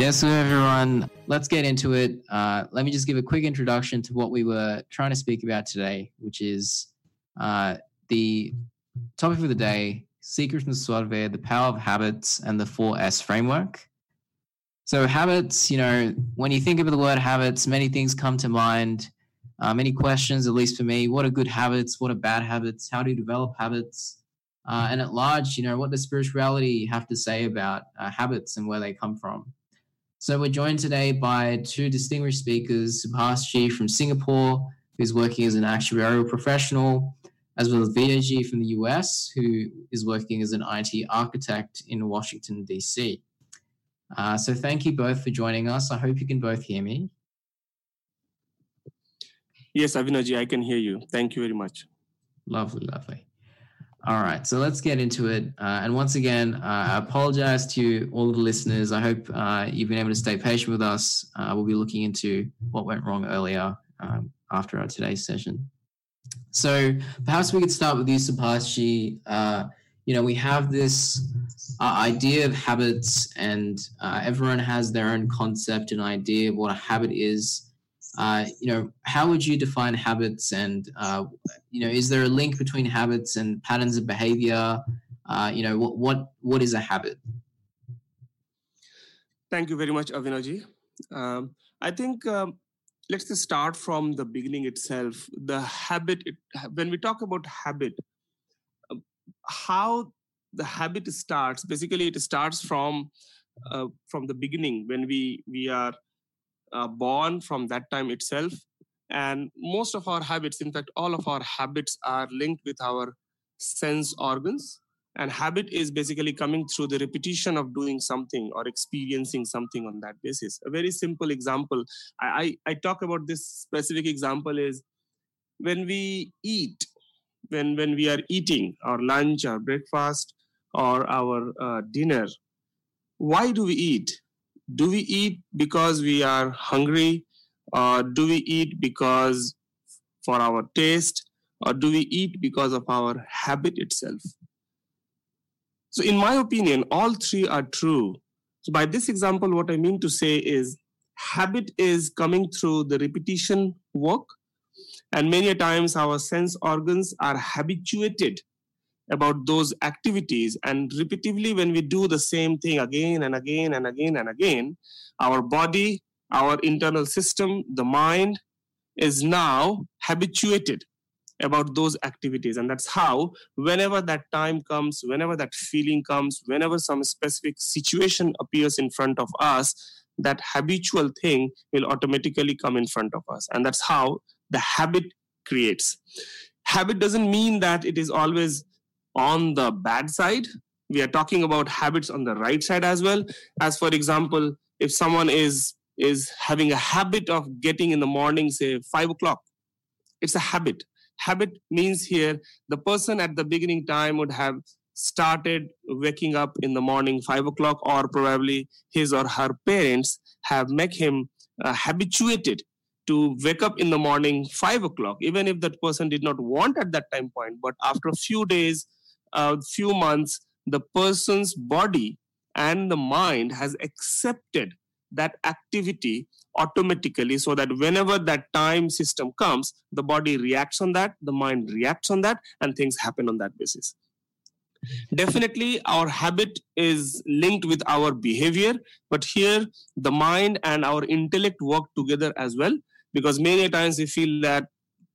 Yes, everyone. Let's get into it. Uh, let me just give a quick introduction to what we were trying to speak about today, which is uh, the topic of the day Secrets and Swarved, the power of habits, and the 4S framework. So, habits, you know, when you think of the word habits, many things come to mind. Uh, many questions, at least for me. What are good habits? What are bad habits? How do you develop habits? Uh, and at large, you know, what does spirituality have to say about uh, habits and where they come from? So we're joined today by two distinguished speakers, Subhas G from Singapore, who's working as an actuarial professional, as well as Vinay from the US, who is working as an IT architect in Washington, DC. Uh, so thank you both for joining us. I hope you can both hear me. Yes, Avinaji, I can hear you. Thank you very much. Lovely, lovely. All right, so let's get into it. Uh, and once again, uh, I apologize to all the listeners. I hope uh, you've been able to stay patient with us. Uh, we'll be looking into what went wrong earlier um, after our today's session. So perhaps we could start with you, Subhashi. Uh, you know, we have this uh, idea of habits, and everyone has their own concept and idea of what a habit is. Uh, you know, how would you define habits? And uh, you know, is there a link between habits and patterns of behavior? Uh, you know, what what what is a habit? Thank you very much, Avinaji. Um, I think um, let's just start from the beginning itself. The habit. It, when we talk about habit, um, how the habit starts. Basically, it starts from uh, from the beginning when we we are uh, born from that time itself. And most of our habits, in fact, all of our habits are linked with our sense organs. And habit is basically coming through the repetition of doing something or experiencing something on that basis. A very simple example, I, I, I talk about this specific example is when we eat, when, when we are eating our lunch, our breakfast, or our uh, dinner, why do we eat? Do we eat because we are hungry or do we eat because for our taste or do we eat because of our habit itself? So in my opinion all three are true. So by this example what i mean to say is habit is coming through the repetition work and many times our sense organs are habituated about those activities. And repeatedly when we do the same thing again and again and again and again our body our internal system the mind is now habituated about those activities. And that's how whenever that time comes whenever that feeling comes whenever some specific situation appears in front of us that habitual thing will automatically come in front of us. And that's how the habit creates. Habit doesn't mean that it is always on the bad side we are talking about habits on the right side as well. As for example if someone is is having a habit of getting in the morning say five o'clock it's a habit. Habit means here the person at the beginning time would have started waking up in the morning five o'clock or probably his or her parents have make him uh, habituated to wake up in the morning five o'clock even if that person did not want at that time point. But after a few days a few months, the person's body and the mind has accepted that activity automatically so that whenever that time system comes the body reacts on that the mind reacts on that and things happen on that basis. Definitely our habit is linked with our behavior but here the mind and our intellect work together as well because many times we feel that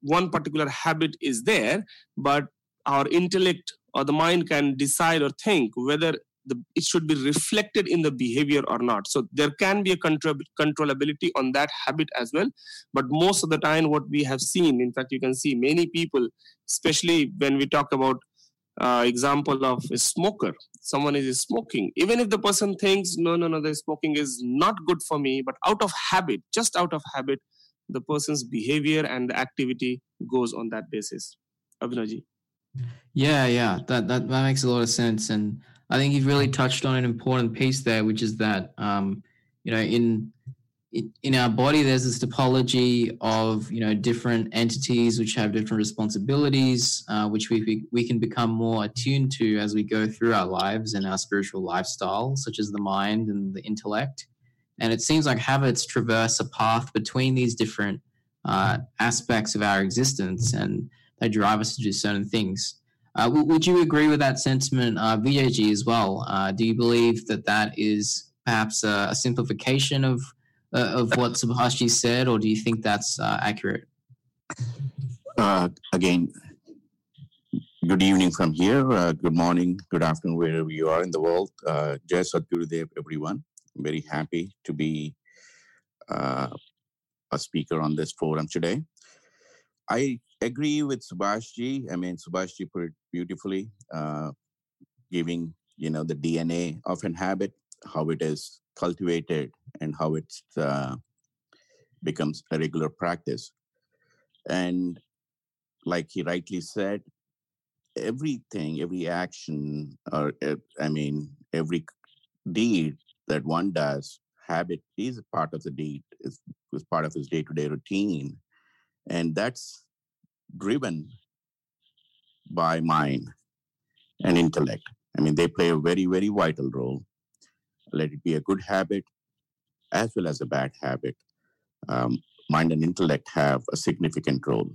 one particular habit is there but our intellect or the mind can decide or think whether the, it should be reflected in the behavior or not. So there can be a control, controllability on that habit as well. But most of the time, what we have seen, in fact, you can see many people, especially when we talk about uh, example of a smoker. Someone is smoking. Even if the person thinks, no, no, no, the smoking is not good for me, but out of habit, just out of habit, the person's behavior and the activity goes on that basis. Abhinaji. Yeah, yeah, that, that that makes a lot of sense, and I think you've really touched on an important piece there, which is that um, you know in in our body there's this topology of you know different entities which have different responsibilities, uh, which we we can become more attuned to as we go through our lives and our spiritual lifestyle, such as the mind and the intellect. And it seems like habits traverse a path between these different uh, aspects of our existence and they drive us to do certain things. Uh, w- would you agree with that sentiment, uh, VJG, as well? Uh, do you believe that that is perhaps a, a simplification of uh, of what Subhashji said, or do you think that's uh, accurate? Uh, again, good evening from here. Good morning, good afternoon, wherever you are in the world. Uh, Jai Sadgurudev, everyone. I'm very happy to be a speaker on this forum today. I agree with Subhashji. I mean, Subhashji put it beautifully, uh, giving you know the DNA of an habit, how it is cultivated, and how it uh, becomes a regular practice. And like he rightly said, everything, every action, or uh, I mean, every deed that one does, habit is part of the deed, is, is part of his day to day routine. And that's driven by mind and intellect. I mean, they play a very, very vital role. Let it be a good habit as well as a bad habit. Um, mind and intellect have a significant role.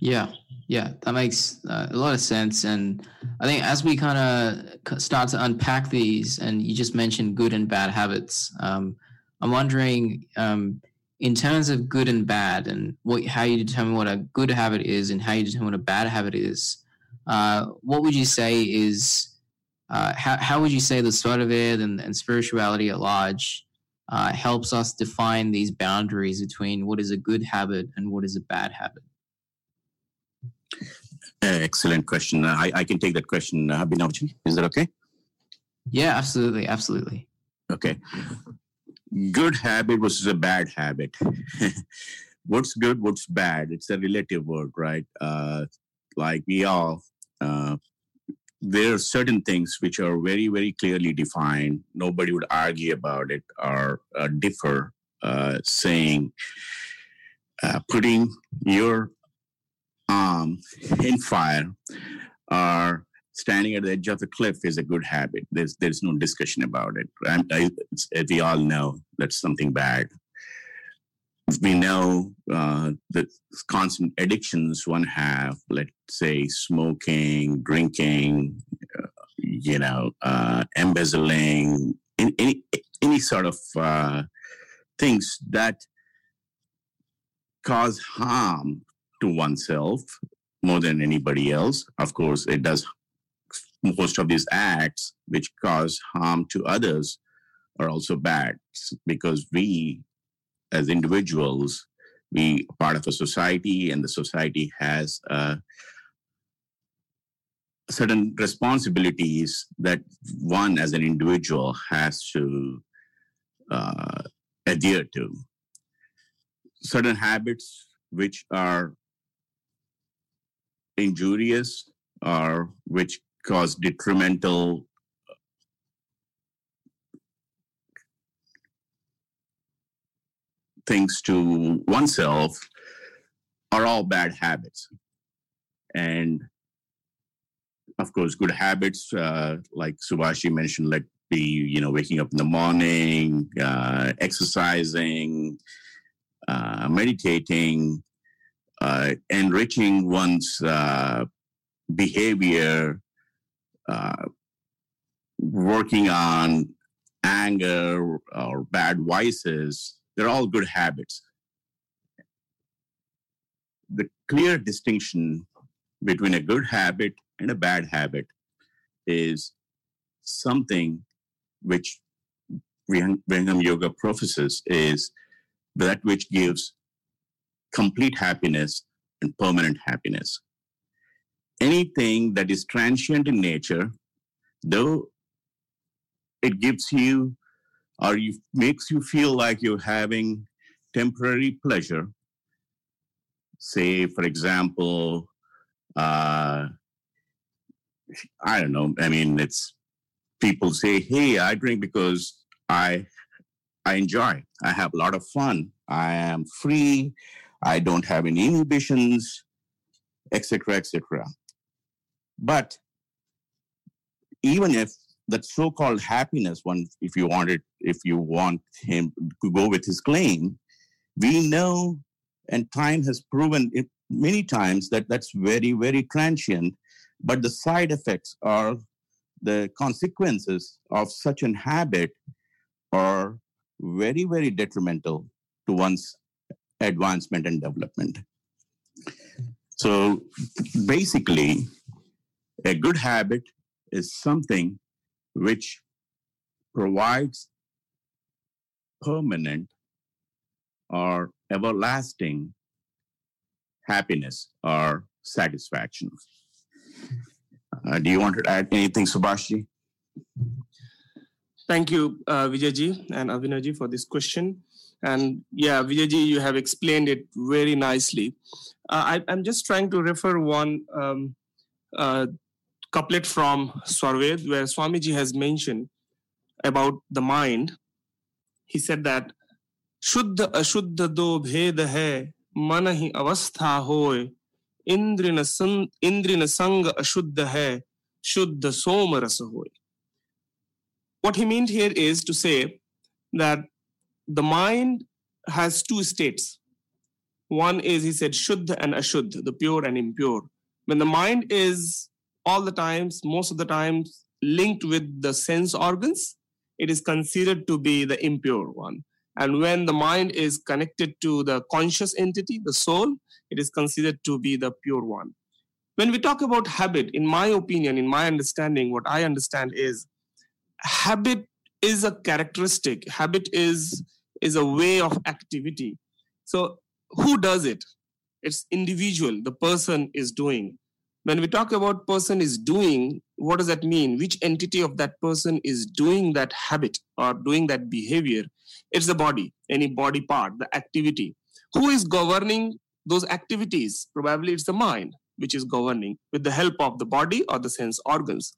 Yeah, yeah, that makes uh, a lot of sense. And I think as we kind of start to unpack these, and you just mentioned good and bad habits, um, I'm wondering, um, in terms of good and bad, and what how you determine what a good habit is, and how you determine what a bad habit is. Uh, what would you say is uh, how how would you say the Swadhyaya and, and spirituality at large uh, helps us define these boundaries between what is a good habit and what is a bad habit? Excellent question. I, I can take that question, uh, Is that okay? Yeah, absolutely. Absolutely. Okay. Good habit versus a bad habit. what's good, what's bad? It's a relative word, right? Uh, like we all, uh, there are certain things which are very, very clearly defined. Nobody would argue about it or uh, differ, uh, saying, uh, putting your arm in fire or standing at the edge of the cliff is a good habit. There's there's no discussion about it. I, we all know that's something bad. We know uh, the constant addictions one have, let's say smoking, drinking, uh, you know, uh, embezzling, any any sort of uh, things that cause harm to oneself more than anybody else. Of course, it does most of these acts which cause harm to others are also bad because we as individuals we are part of a society and the society has uh, certain responsibilities that one as an individual has to uh, adhere to. Certain habits which are injurious or which cause detrimental things to oneself are all bad habits. And of course, good habits, uh, like Subhashji mentioned, like be, you know, waking up in the morning, uh, exercising, uh, meditating, uh, enriching one's uh, behavior, uh, working on anger or bad vices, they're all good habits. The clear distinction between a good habit and a bad habit is something which Vihangam Yoga professes is that which gives complete happiness and permanent happiness. Anything that is transient in nature, though it gives you or you, makes you feel like you're having temporary pleasure, say, for example, uh, I don't know, I mean, it's people say, hey, I drink because I I enjoy. I have a lot of fun. I am free. I don't have any inhibitions, etc., etc. But even if that so-called happiness, one, if you want it, if you want him to go with his claim, we know, and time has proven it many times that that's very, very transient. But the side effects are the consequences of such an habit are very, very detrimental to one's advancement and development. So basically, a good habit is something which provides permanent or everlasting happiness or satisfaction. Uh, do you want to add anything, Subhashji? Thank you, uh, Vijayji and Avinaji, for this question. And yeah, Vijayji, you have explained it very nicely. Uh, I, am just trying to refer one um, uh, couplet from Swarved, where Swamiji has mentioned about the mind. He said that "Shuddh Ashuddha do bheda hai, manahi avastha hoy, indrina, sang ashuddh sanga ashuddha hai, shuddha somarasa hoy. What he meant here is to say that the mind has two states. One is, he said, "Shuddh and ashuddh, the pure and impure. When the mind is all the times, most of the times, linked with the sense organs, it is considered to be the impure one. And when the mind is connected to the conscious entity, the soul, it is considered to be the pure one. When we talk about habit, in my opinion, in my understanding, what I understand is habit is a characteristic habit is is a way of activity so who does it it's individual the person is doing when we talk about person is doing what does that mean? Which entity of that person is doing that habit or doing that behavior? It's the body any body part the activity. Who is governing those activities? Probably it's the mind which is governing with the help of the body or the sense organs.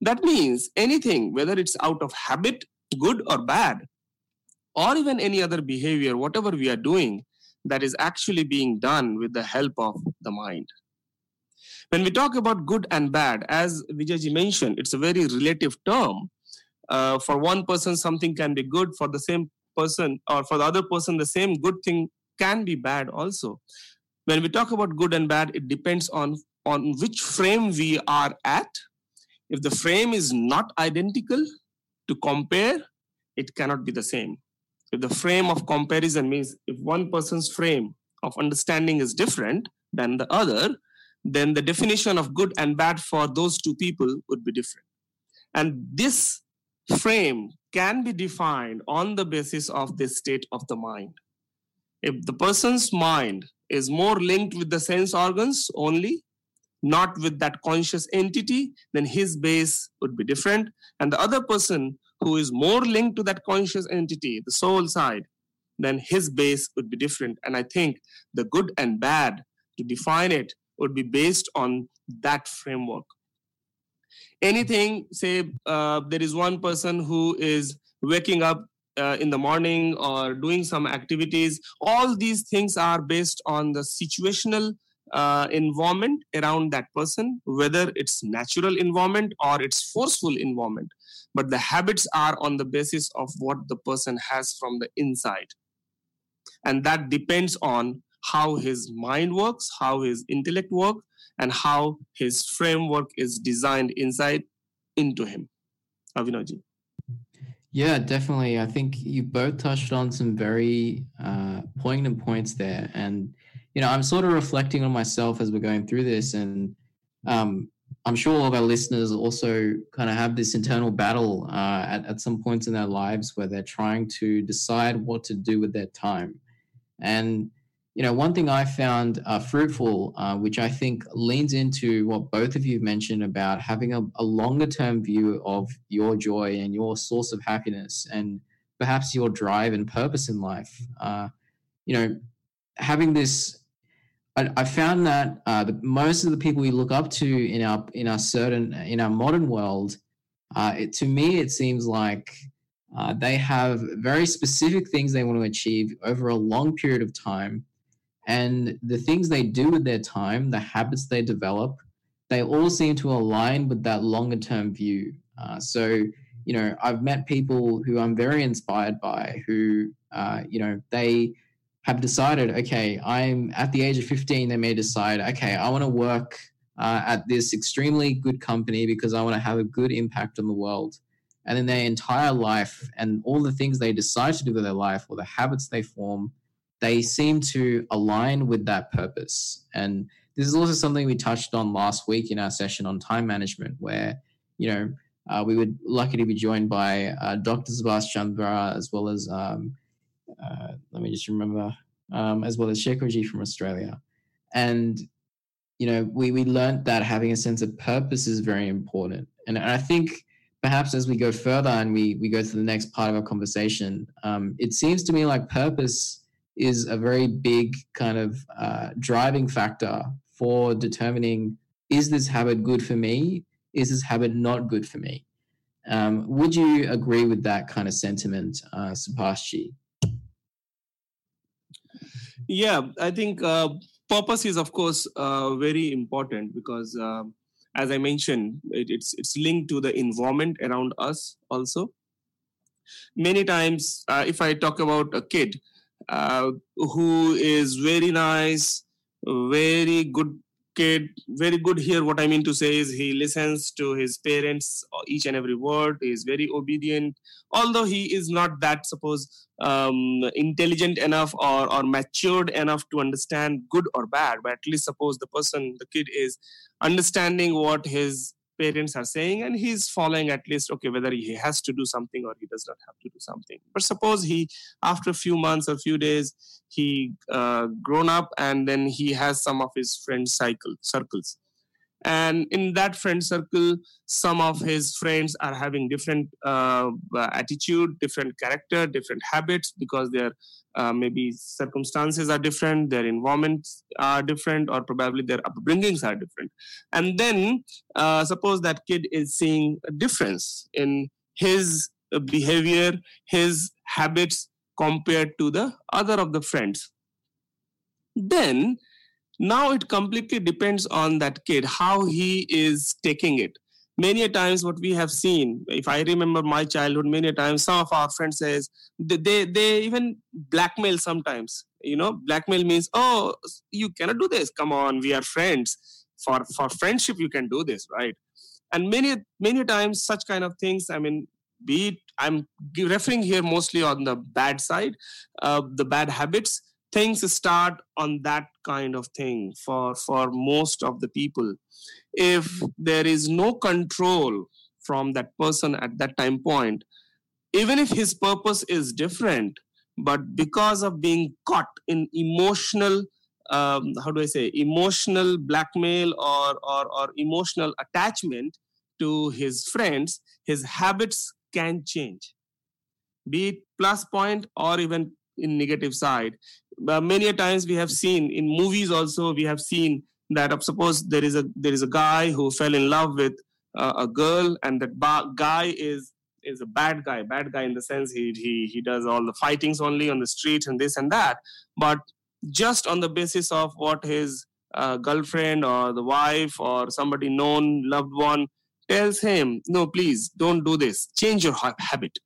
That means anything, whether it's out of habit, good or bad, or even any other behavior, whatever we are doing, that is actually being done with the help of the mind. When we talk about good and bad, as Vijayji mentioned, it's a very relative term. Uh, for one person, something can be good. For the same person, or for the other person, the same good thing can be bad also. When we talk about good and bad, it depends on on which frame we are at if the frame is not identical to compare, it cannot be the same. If the frame of comparison means if one person's frame of understanding is different than the other, then the definition of good and bad for those two people would be different. And this frame can be defined on the basis of the state of the mind. If the person's mind is more linked with the sense organs only, not with that conscious entity, then his base would be different. And the other person who is more linked to that conscious entity, the soul side, then his base would be different. And I think the good and bad, to define it, would be based on that framework. Anything, say, uh, there is one person who is waking up uh, in the morning or doing some activities, all these things are based on the situational uh, environment around that person, whether it's natural environment or it's forceful environment. But the habits are on the basis of what the person has from the inside. And that depends on how his mind works, how his intellect works, and how his framework is designed inside into him. Avinaji. Yeah, definitely. I think you both touched on some very uh, poignant points there. And you know, I'm sort of reflecting on myself as we're going through this, and um, I'm sure all of our listeners also kind of have this internal battle uh, at, at some points in their lives where they're trying to decide what to do with their time. And, you know, one thing I found uh, fruitful, uh, which I think leans into what both of you mentioned about having a, a longer term view of your joy and your source of happiness and perhaps your drive and purpose in life. Uh, you know, having this I, I found that uh, the, most of the people we look up to in our in our certain in our modern world, uh, it, to me, it seems like uh, they have very specific things they want to achieve over a long period of time, and the things they do with their time, the habits they develop, they all seem to align with that longer term view. Uh, so, you know, I've met people who I'm very inspired by who, uh, you know, they have decided, okay, I'm at the age of 15, they may decide, okay, I want to work uh, at this extremely good company because I want to have a good impact on the world. And then their entire life and all the things they decide to do with their life or the habits they form, they seem to align with that purpose. And this is also something we touched on last week in our session on time management, where, you know, uh, we were lucky to be joined by uh, Dr. Subhash Chandra as well as, um, uh, let me just remember, um, as well as Shekharji from Australia. And you know, we we learned that having a sense of purpose is very important. And, and I think perhaps as we go further and we we go to the next part of our conversation, um, it seems to me like purpose is a very big kind of uh, driving factor for determining is this habit good for me? Is this habit not good for me? Um, would you agree with that kind of sentiment, uh, Subhashji? Yeah, I think uh, purpose is of course uh, very important because uh, as i mentioned it, it's it's linked to the environment around us also many times uh, if i talk about a kid uh, who is very nice very good kid very good here what i mean to say is he listens to his parents uh, each and every word he is very obedient. Although he is not that suppose um, intelligent enough or, or matured enough to understand good or bad but at least suppose the person the kid is understanding what his parents are saying and he's following at least okay whether he has to do something or he does not have to do something. But suppose he after a few months or few days he uh, grown up and then he has some of his friend cycle circles and in that friend circle some of his friends are having different uh, attitude different character different habits because their uh, maybe circumstances are different their environments are different or probably their upbringings are different. And then uh, suppose that kid is seeing a difference in his behavior his habits compared to the other of the friends. Then now it completely depends on that kid how he is taking it. Many a times what we have seen if i remember my childhood many a times some of our friends says they, they they even blackmail sometimes. You know blackmail means oh you cannot do this. Come on we are friends. For for friendship you can do this right? And many many times such kind of things i mean be it i'm referring here mostly on the bad side uh, the bad habits things start on that kind of thing for for most of the people. If there is no control from that person at that time point even if his purpose is different but because of being caught in emotional um, how do i say emotional blackmail or, or or emotional attachment to his friends his habits can change. Be it plus point or even in negative side uh, many times we have seen in movies also we have seen that uh, suppose there is a there is a guy who fell in love with uh, a girl and that ba- guy is is a bad guy. Bad guy in the sense he he he does all the fightings only on the street and this and that. But just on the basis of what his uh, girlfriend or the wife or somebody known loved one tells him no please don't do this. Change your ha- habit.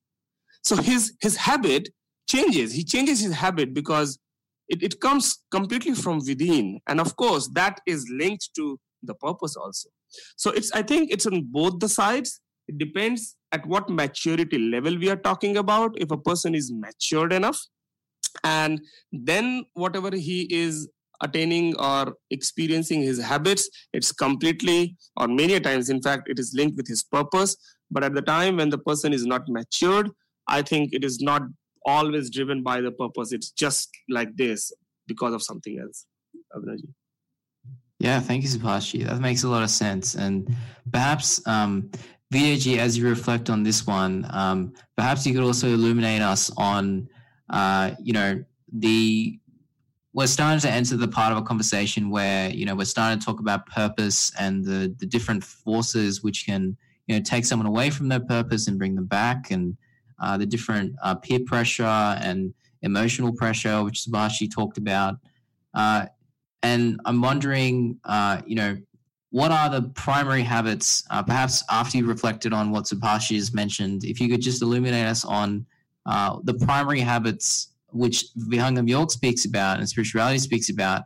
So his his habit changes. He changes his habit because it, it comes completely from within. And of course that is linked to the purpose also. So it's i think it's on both the sides. It depends at what maturity level we are talking about if a person is matured enough. And then whatever he is attaining or experiencing his habits it's completely or many times in fact it is linked with his purpose. But at the time when the person is not matured i think it is not always driven by the purpose. It's just like this because of something else. Abhinaji. Yeah, thank you, Subhashi. That makes a lot of sense. And perhaps, um, VAG, as you reflect on this one, um, perhaps you could also illuminate us on, uh, you know, the we're starting to enter the part of a conversation where you know we're starting to talk about purpose and the the different forces which can you know take someone away from their purpose and bring them back and uh, the different uh, peer pressure and emotional pressure, which Subhashi talked about. Uh, and I'm wondering, uh, you know, what are the primary habits? Uh, perhaps after you reflected on what Subhashi has mentioned, if you could just illuminate us on uh, the primary habits which Vihangam Yoga speaks about and spirituality speaks about,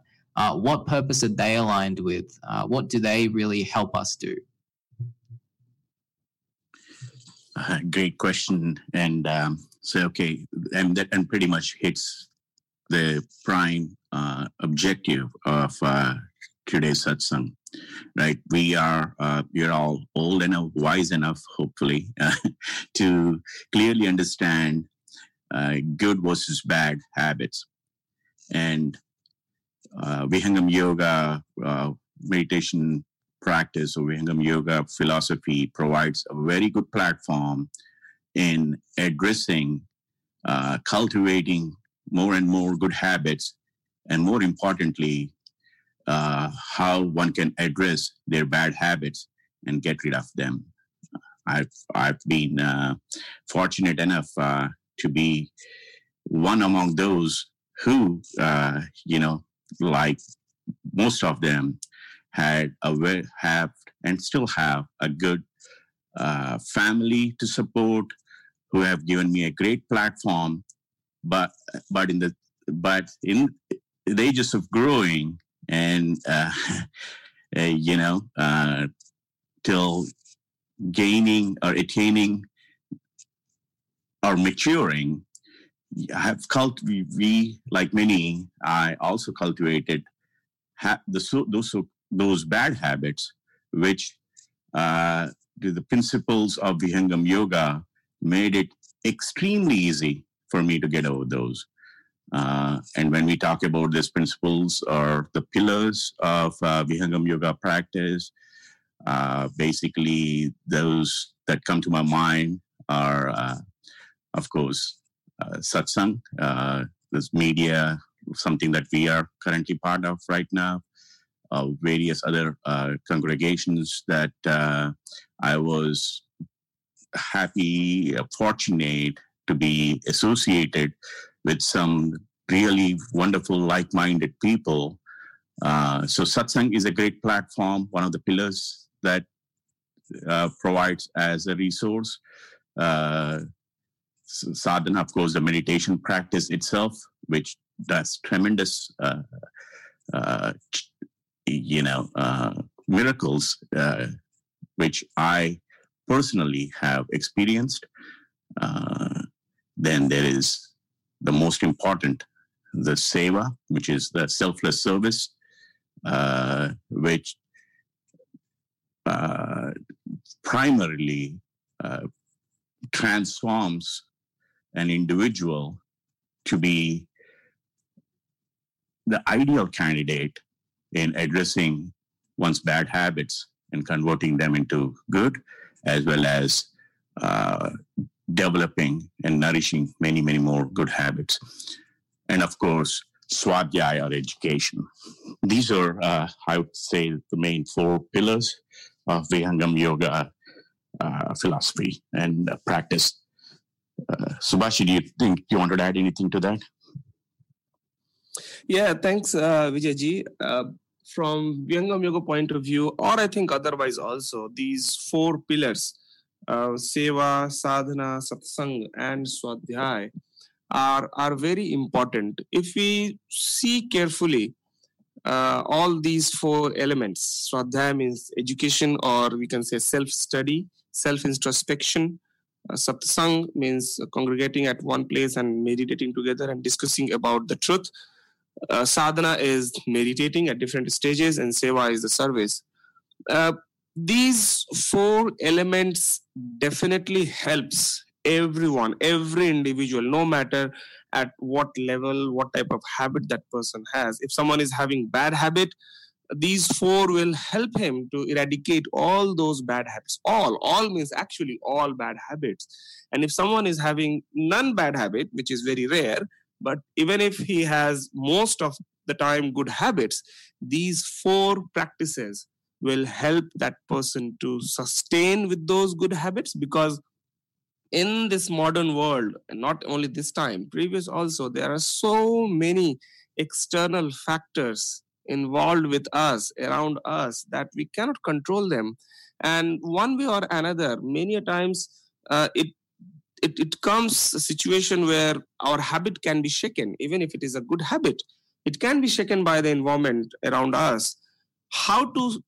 what purpose are they aligned with? What do they really help us do? Uh, great question. And um, so, okay, and that and pretty much hits the prime uh, objective of uh, today's satsang, right? We are uh, are all old enough, wise enough, hopefully, to clearly understand uh, good versus bad habits, and uh, Vihangam Yoga meditation practice or Vihangam Yoga philosophy provides a very good platform in addressing, uh, cultivating more and more good habits, and more importantly, uh, how one can address their bad habits and get rid of them. I've I've been uh, fortunate enough uh, to be one among those who, uh, you know, like most of them, had a have and still have a good uh, family to support, who have given me a great platform. But but in the but in the ages of growing and uh, uh, you know uh, till gaining or attaining or maturing I have cult we, like many i also cultivated ha- the those so, those bad habits which uh, the principles of vihangam yoga made it extremely easy for me to get over those. Uh, and when we talk about these principles or the pillars of uh, vihangam yoga practice uh, basically those that come to my mind are uh, of course uh, satsang, uh, this media, something that we are currently part of right now, uh, various other uh, congregations that uh, I was happy, uh, fortunate to be associated with some really wonderful, like minded people. so, satsang is a great platform, one of the pillars that provides as a resource sadhana, of course, the meditation practice itself, which does tremendous, uh, uh, you know, uh, miracles, uh, which I personally have experienced. Uh, then there is the most important, the seva, which is the selfless service, uh, which primarily transforms an individual to be the ideal candidate in addressing one's bad habits and converting them into good, as well as uh, developing and nourishing many, many more good habits. And of course, swadhyaya or education. These are, uh, I would say, the main four pillars of Vihangam Yoga uh, philosophy and practice. Uh, Subhashi, do you think you wanted to add anything to that? Yeah, thanks, uh, Vijayji. From Vihangam Yoga point of view, or I think otherwise also, these four pillars, uh, Seva, Sadhana, Satsang, and Swadhyay, are, are very important. If we see carefully, uh, all these four elements, Swadhyay means education, or we can say self study, self introspection, uh, satsang means congregating at one place and meditating together and discussing about the truth. Uh, sadhana is meditating at different stages, and seva is the service. Uh, these four elements definitely helps everyone, every individual, no matter at what level, what type of habit that person has. If someone is having bad habit, these four will help him to eradicate all those bad habits all all means actually all bad habits and if someone is having none bad habit which is very rare but even if he has most of the time good habits these four practices will help that person to sustain with those good habits because in this modern world and not only this time previous also there are so many external factors involved with us, around us, that we cannot control them. And one way or another, many a times uh, it, it, it comes a situation where our habit can be shaken, even if it is a good habit. It can be shaken by the environment around us. How to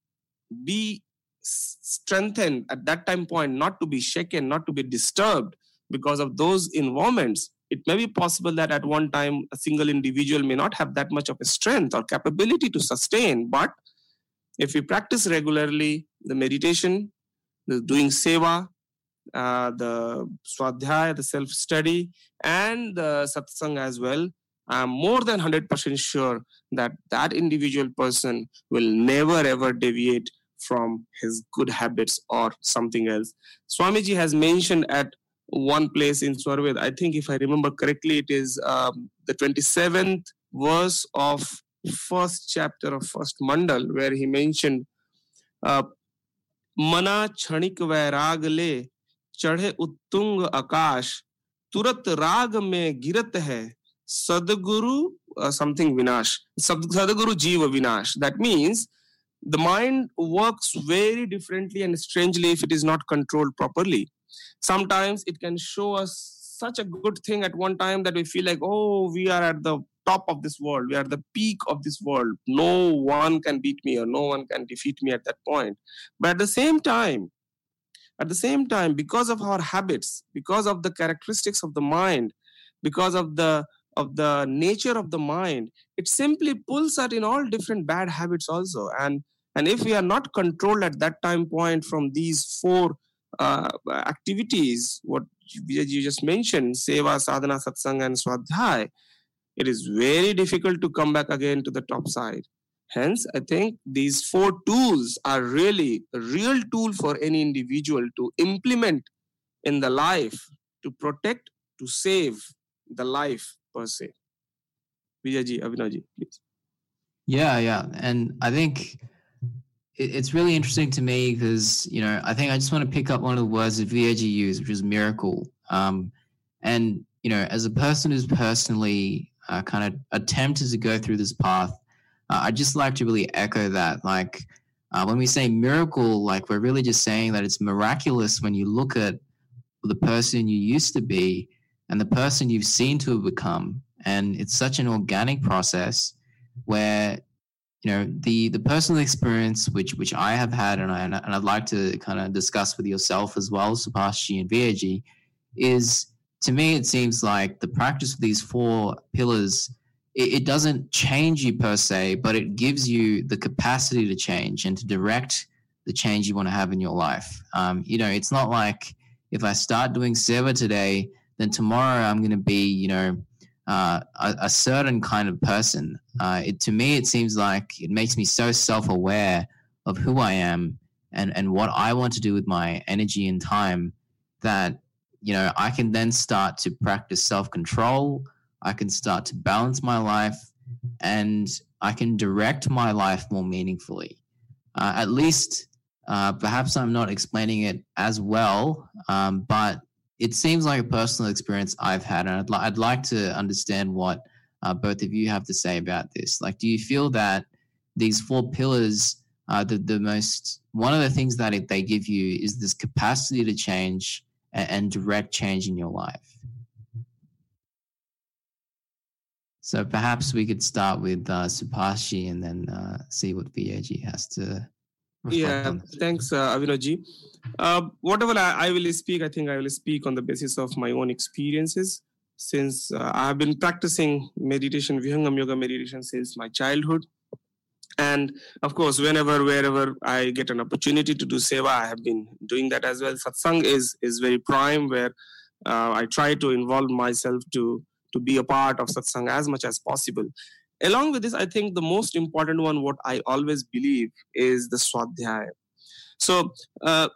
be strengthened at that time point, not to be shaken, not to be disturbed because of those environments it may be possible that at one time a single individual may not have that much of a strength or capability to sustain but if we practice regularly the meditation the doing seva uh, the swadhyaya, the self study, and the satsang as well, I'm more than 100% sure that that individual person will never ever deviate from his good habits or something else. Swamiji has mentioned at one place in Swarved, I think if I remember correctly, it is um, the 27th verse of first chapter of first mandal where he mentioned uh, mana chanik vairagle." चढ़े उत्तुंग आकाश, तुरंत राग में गिरत है सदगुरु something विनाश सदगुरु जीव विनाश। That means the mind works very differently and strangely if it is not controlled properly sometimes it can show us such a good thing at one time that we feel like oh we are at the top of this world we are the peak of this world no one can beat me or no one can defeat me at that point but at the same time at the same time because of our habits because of the characteristics of the mind because of the of the nature of the mind it simply pulls us in all different bad habits also and and if we are not controlled at that time point from these four uh, activities, what you just mentioned, seva, sadhana, satsang, and swadhyay, it is very difficult to come back again to the top side. Hence, I think these four tools are really a real tool for any individual to implement in the life to protect, to save the life per se. Vijayji, Abhinavji, please. Yeah, yeah. And I think it's really interesting to me because you know I think I just want to pick up one of the words that VAG used, which is miracle. Um, and you know, as a person who's personally uh, kind of attempted to go through this path, uh, I just like to really echo that. Like uh, when we say miracle, like we're really just saying that it's miraculous when you look at the person you used to be and the person you've seen to have become, and it's such an organic process where you know the the personal experience which which I have had and I and I'd like to kind of discuss with yourself as well, Subhashji and VAG, is to me it seems like the practice of these four pillars it, it doesn't change you per se, but it gives you the capacity to change and to direct the change you want to have in your life. Um, you know, it's not like if I start doing seva today, then tomorrow I'm going to be, you know, uh, a, a, certain kind of person. Uh, it, to me, it seems like it makes me so self aware of who I am and, and what I want to do with my energy and time that, you know, I can then start to practice self control. I can start to balance my life and I can direct my life more meaningfully. Uh, at least, uh, perhaps I'm not explaining it as well, um, but it seems like a personal experience I've had, and I'd, li- I'd like to understand what uh, both of you have to say about this. Like, do you feel that these four pillars are the, the most, one of the things that it, they give you is this capacity to change and, and direct change in your life? So perhaps we could start with uh, Subhashi and then uh, see what VAG has to yeah thanks uh. Uh, whatever I, I, will speak i think i will speak on the basis of my own experiences. Since uh, i have been practicing meditation vihangam yoga meditation since my childhood. And of course whenever wherever i get an opportunity to do seva i have been doing that as well. Satsang is is very prime where uh, i try to involve myself to to be a part of satsang as much as possible. Along with this i think the most important one what i always believe is the swadhyaya. So uh,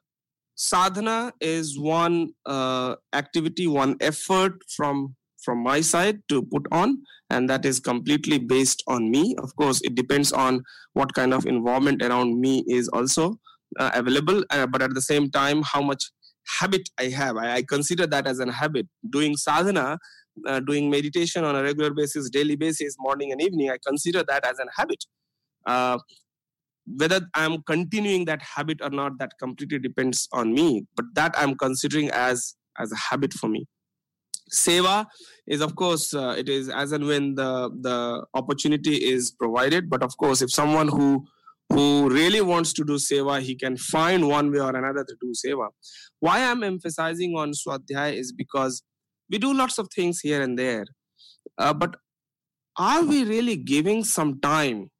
sadhana is one uh, activity one effort from from my side to put on and that is completely based on me. Of course it depends on what kind of environment around me is also uh, available uh, but at the same time how much habit i have. I, I consider that as an habit. Doing sadhana uh, doing meditation on a regular basis, daily basis, morning and evening, I consider that as an habit. Uh, whether I'm continuing that habit or not, that completely depends on me. But that I'm considering as as a habit for me. Seva is, of course, uh, it is as and when the the opportunity is provided. But of course, if someone who who really wants to do seva, he can find one way or another to do seva. Why I'm emphasizing on Swadhyay is because we do lots of things here and there, uh, but are we really giving some time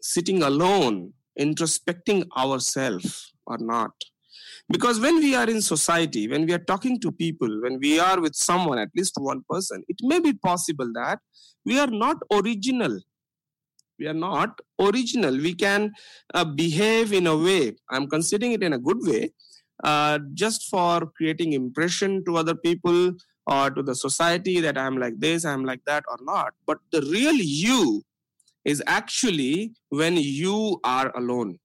sitting alone introspecting ourselves or not? Because when we are in society when we are talking to people when we are with someone at least one person it may be possible that we are not original. We are not original. We can uh, behave in a way i'm considering it in a good way uh, just for creating impression to other people or to the society that i'm like this i'm like that or not but the real you is actually when you are alone.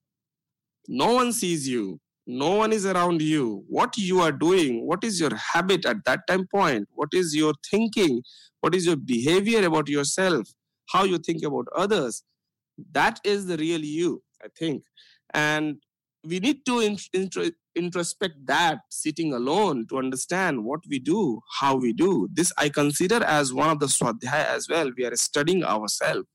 No one sees you, no one is around you. What you are doing, what is your habit at that time point, what is your thinking, what is your behavior about yourself, how you think about others. That is the real you, I think. And we need to intro- introspect that sitting alone to understand what we do, how we do. This I consider as one of the swadhyaya as well. We are studying ourselves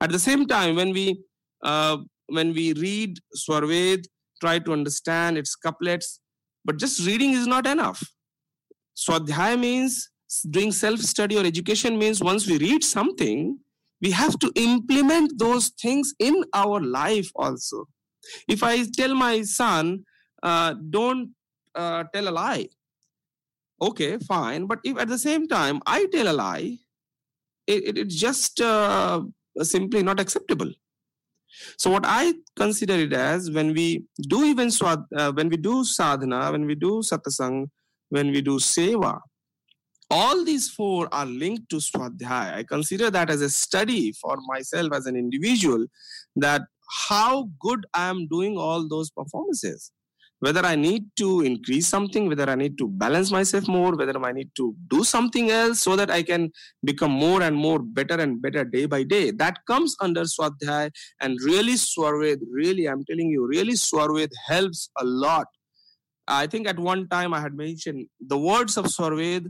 at the same time, when we uh, when we read Swarved, try to understand its couplets, but just reading is not enough. Swadhyaya means doing self-study or education means once we read something, we have to implement those things in our life also. If I tell my son, uh, don't uh, tell a lie, okay, fine. But if at the same time I tell a lie, it, it, it just uh, simply not acceptable. So what I consider it as when we do even swad, uh, when we do sadhana, when we do satsang, when we do seva, all these four are linked to swadhyaya. I consider that as a study for myself as an individual that how good I am doing all those performances whether I need to increase something, whether I need to balance myself more, whether I need to do something else so that I can become more and more better and better day by day. That comes under Swadhyay and really Swarved, really, I'm telling you, really Swarved helps a lot. I think at one time I had mentioned the words of Swarved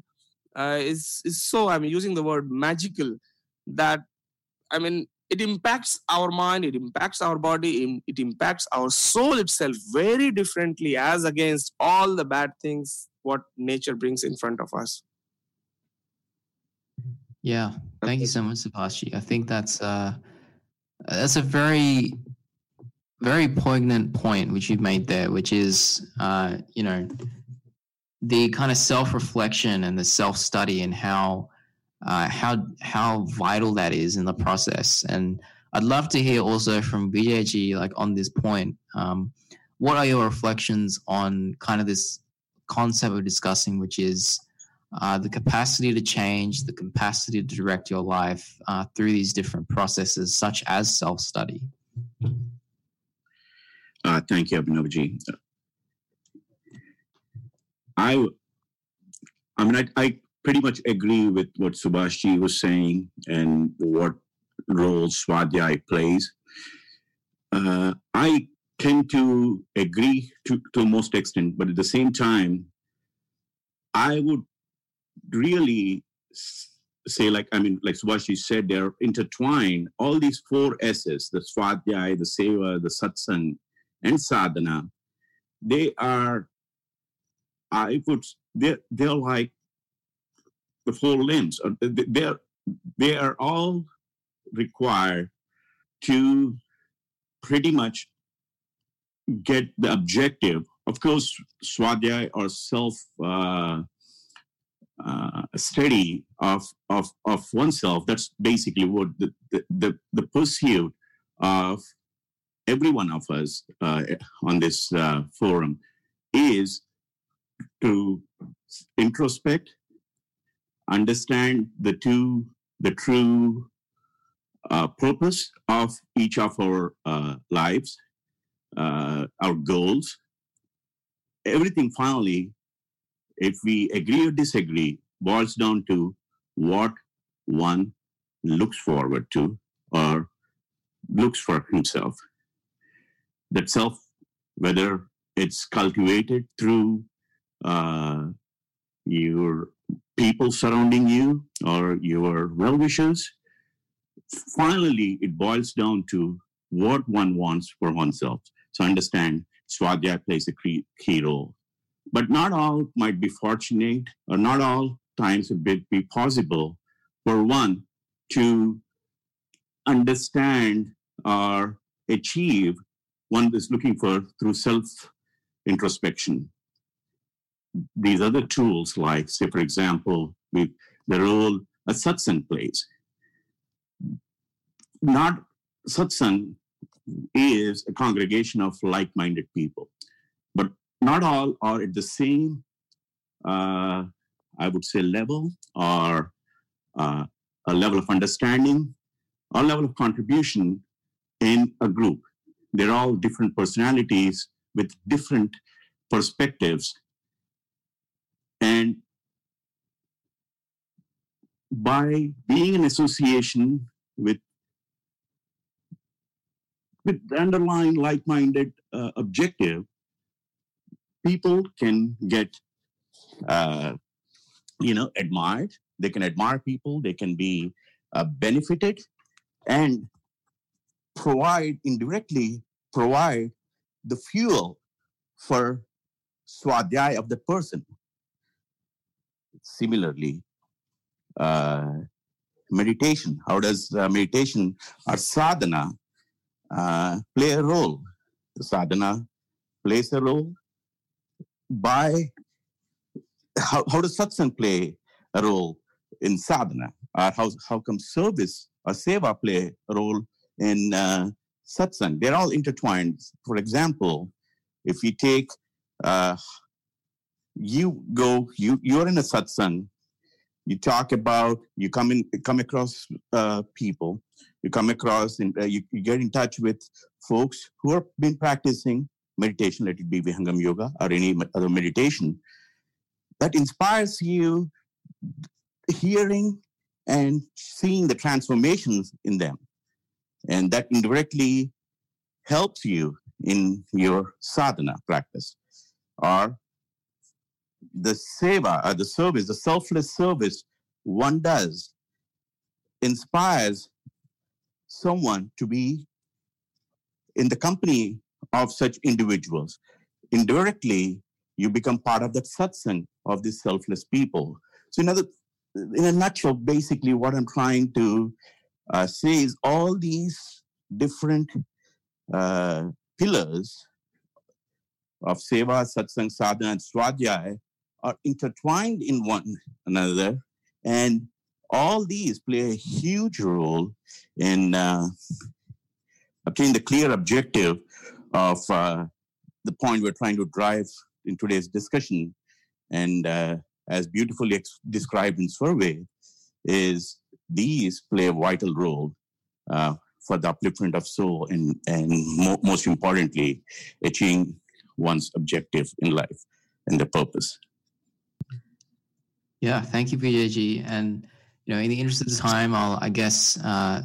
uh, is, is so, I'm using the word magical that, I mean, it impacts our mind it impacts our body it impacts our soul itself very differently as against all the bad things what nature brings in front of us. Yeah. Thank you so much Subhashji. i think that's uh that's a very very poignant point which you've made there which is uh you know the kind of self-reflection and the self-study and how uh, how how vital that is in the process. And I'd love to hear also from BJG like on this point. Um, what are your reflections on kind of this concept of discussing, which is uh, the capacity to change, the capacity to direct your life uh, through these different processes, such as self study? Uh, thank you, Abhinavji. I, I mean, I, I pretty much agree with what Subhashji was saying and what role Swadhyay plays. Uh, I tend to agree to, to most extent, but at the same time, I would really say, like, I mean, like Subhashji said, they're intertwined. All these four S's, the Swadhyay, the Seva, the Satsang, and Sadhana, they are, I would, they're, they're like the four limbs. Uh, they're, they are all required to pretty much get the objective. Of course, swadhyay or self uh, uh, study of, of, of oneself, that's basically what the, the, the, the pursuit of every one of us uh, on this uh, forum is to introspect understand the two, the true uh, purpose of each of our uh, lives, uh, our goals. Everything finally, if we agree or disagree, boils down to what one looks forward to or looks for himself. That self, whether it's cultivated through uh, your people surrounding you or your well wishers, finally it boils down to what one wants for oneself. So understand Swadhyaya plays a key role. But not all might be fortunate, or not all times would be possible for one to understand or achieve one is looking for through self introspection. These other tools, like, say, for example, the role a satsang plays. Not satsang is a congregation of like minded people, but not all are at the same, uh, I would say, level or uh, a level of understanding or level of contribution in a group. They're all different personalities with different perspectives. And by being in association with with the underlying like-minded uh, objective, people can get, uh, you know, admired. They can admire people. They can be uh, benefited, and provide indirectly provide the fuel for swadhyaya of the person. Similarly, uh, meditation. How does uh, meditation or sadhana uh, play a role. The sadhana plays a role by how, how does satsang play a role in sadhana? Or how, how come service or seva play a role in uh, satsang? They're all intertwined. For example, if we take, uh, you go, you, you're in a satsang, you talk about, you come in, come across uh, people, you come across and uh, you, you, get in touch with folks who have been practicing meditation, let it be Vihangam Yoga or any other meditation, that inspires you hearing and seeing the transformations in them. And that indirectly helps you in your sadhana practice. Or the seva, or the service, the selfless service one does inspires someone to be in the company of such individuals. Indirectly, you become part of that satsang of these selfless people. So, in, other, in a nutshell, basically, what I'm trying to uh, say is all these different uh, pillars of seva, satsang, sadhana, and swadhyaya are intertwined in one another and all these play a huge role in uh, obtaining the clear objective of uh, the point we're trying to drive in today's discussion. And uh, as beautifully ex- described in Swarved, is these play a vital role uh, for the upliftment of soul and, and mo- most importantly, achieving one's objective in life and the purpose. Yeah, thank you, PJG. And you know, in the interest of time, I'll, I guess, uh,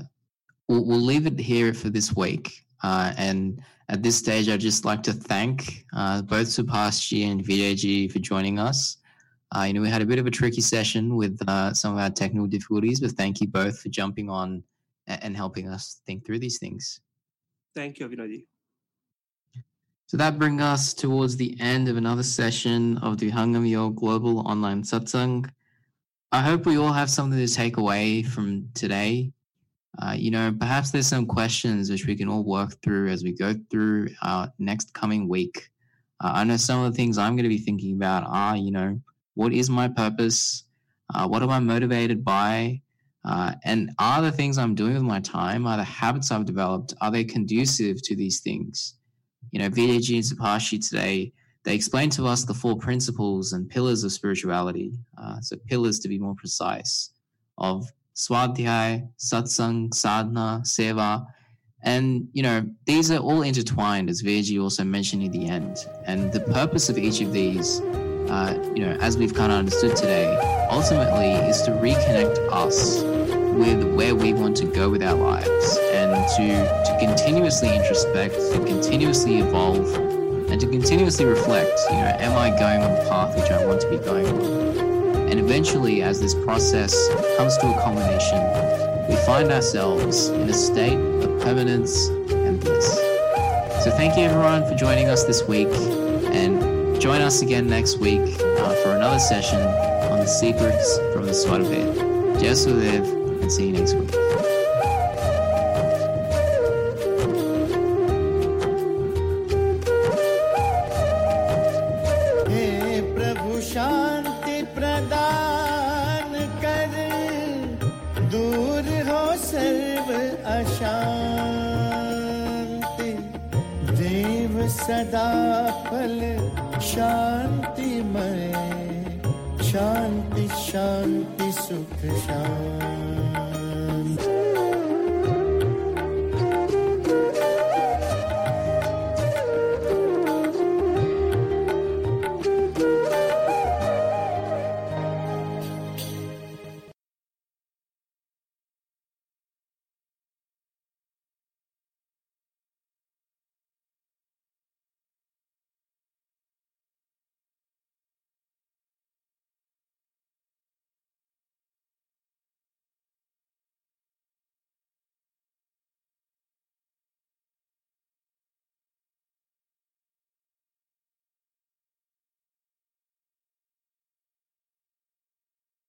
we'll, we'll leave it here for this week. Uh, and at this stage, I'd just like to thank uh, both Subhashji and Vijayji for joining us. Uh, you know, we had a bit of a tricky session with uh, some of our technical difficulties, but thank you both for jumping on and, and helping us think through these things. Thank you, Avinaji. So that brings us towards the end of another session of the Vihangam Yoga Global Online Satsang. I hope we all have something to take away from today. Uh, you know, perhaps there's some questions which we can all work through as we go through our next coming week. Uh, I know some of the things I'm going to be thinking about are, you know, what is my purpose? Uh, what am I motivated by? Uh, and are the things I'm doing with my time, are the habits I've developed, are they conducive to these things? You know, VAG and Subhashji today they explained to us the four principles and pillars of spirituality. Uh, so, pillars to be more precise of swadhyay, satsang, sadhana, seva. And, you know, these are all intertwined, as Virji also mentioned in the end. And the purpose of each of these, uh, you know, as we've kind of understood today, ultimately is to reconnect us with where we want to go with our lives and to, to continuously introspect, to continuously evolve, and to continuously reflect, you know, am I going on the path which I want to be going on? And eventually, as this process comes to a culmination, we find ourselves in a state of permanence and bliss. So, thank you everyone for joining us this week, and join us again next week uh, for another session on the secrets from the Swarved. Jai Sudev, and see you next week. शांति सदा फल शांति मय शांति शांति सुख शांति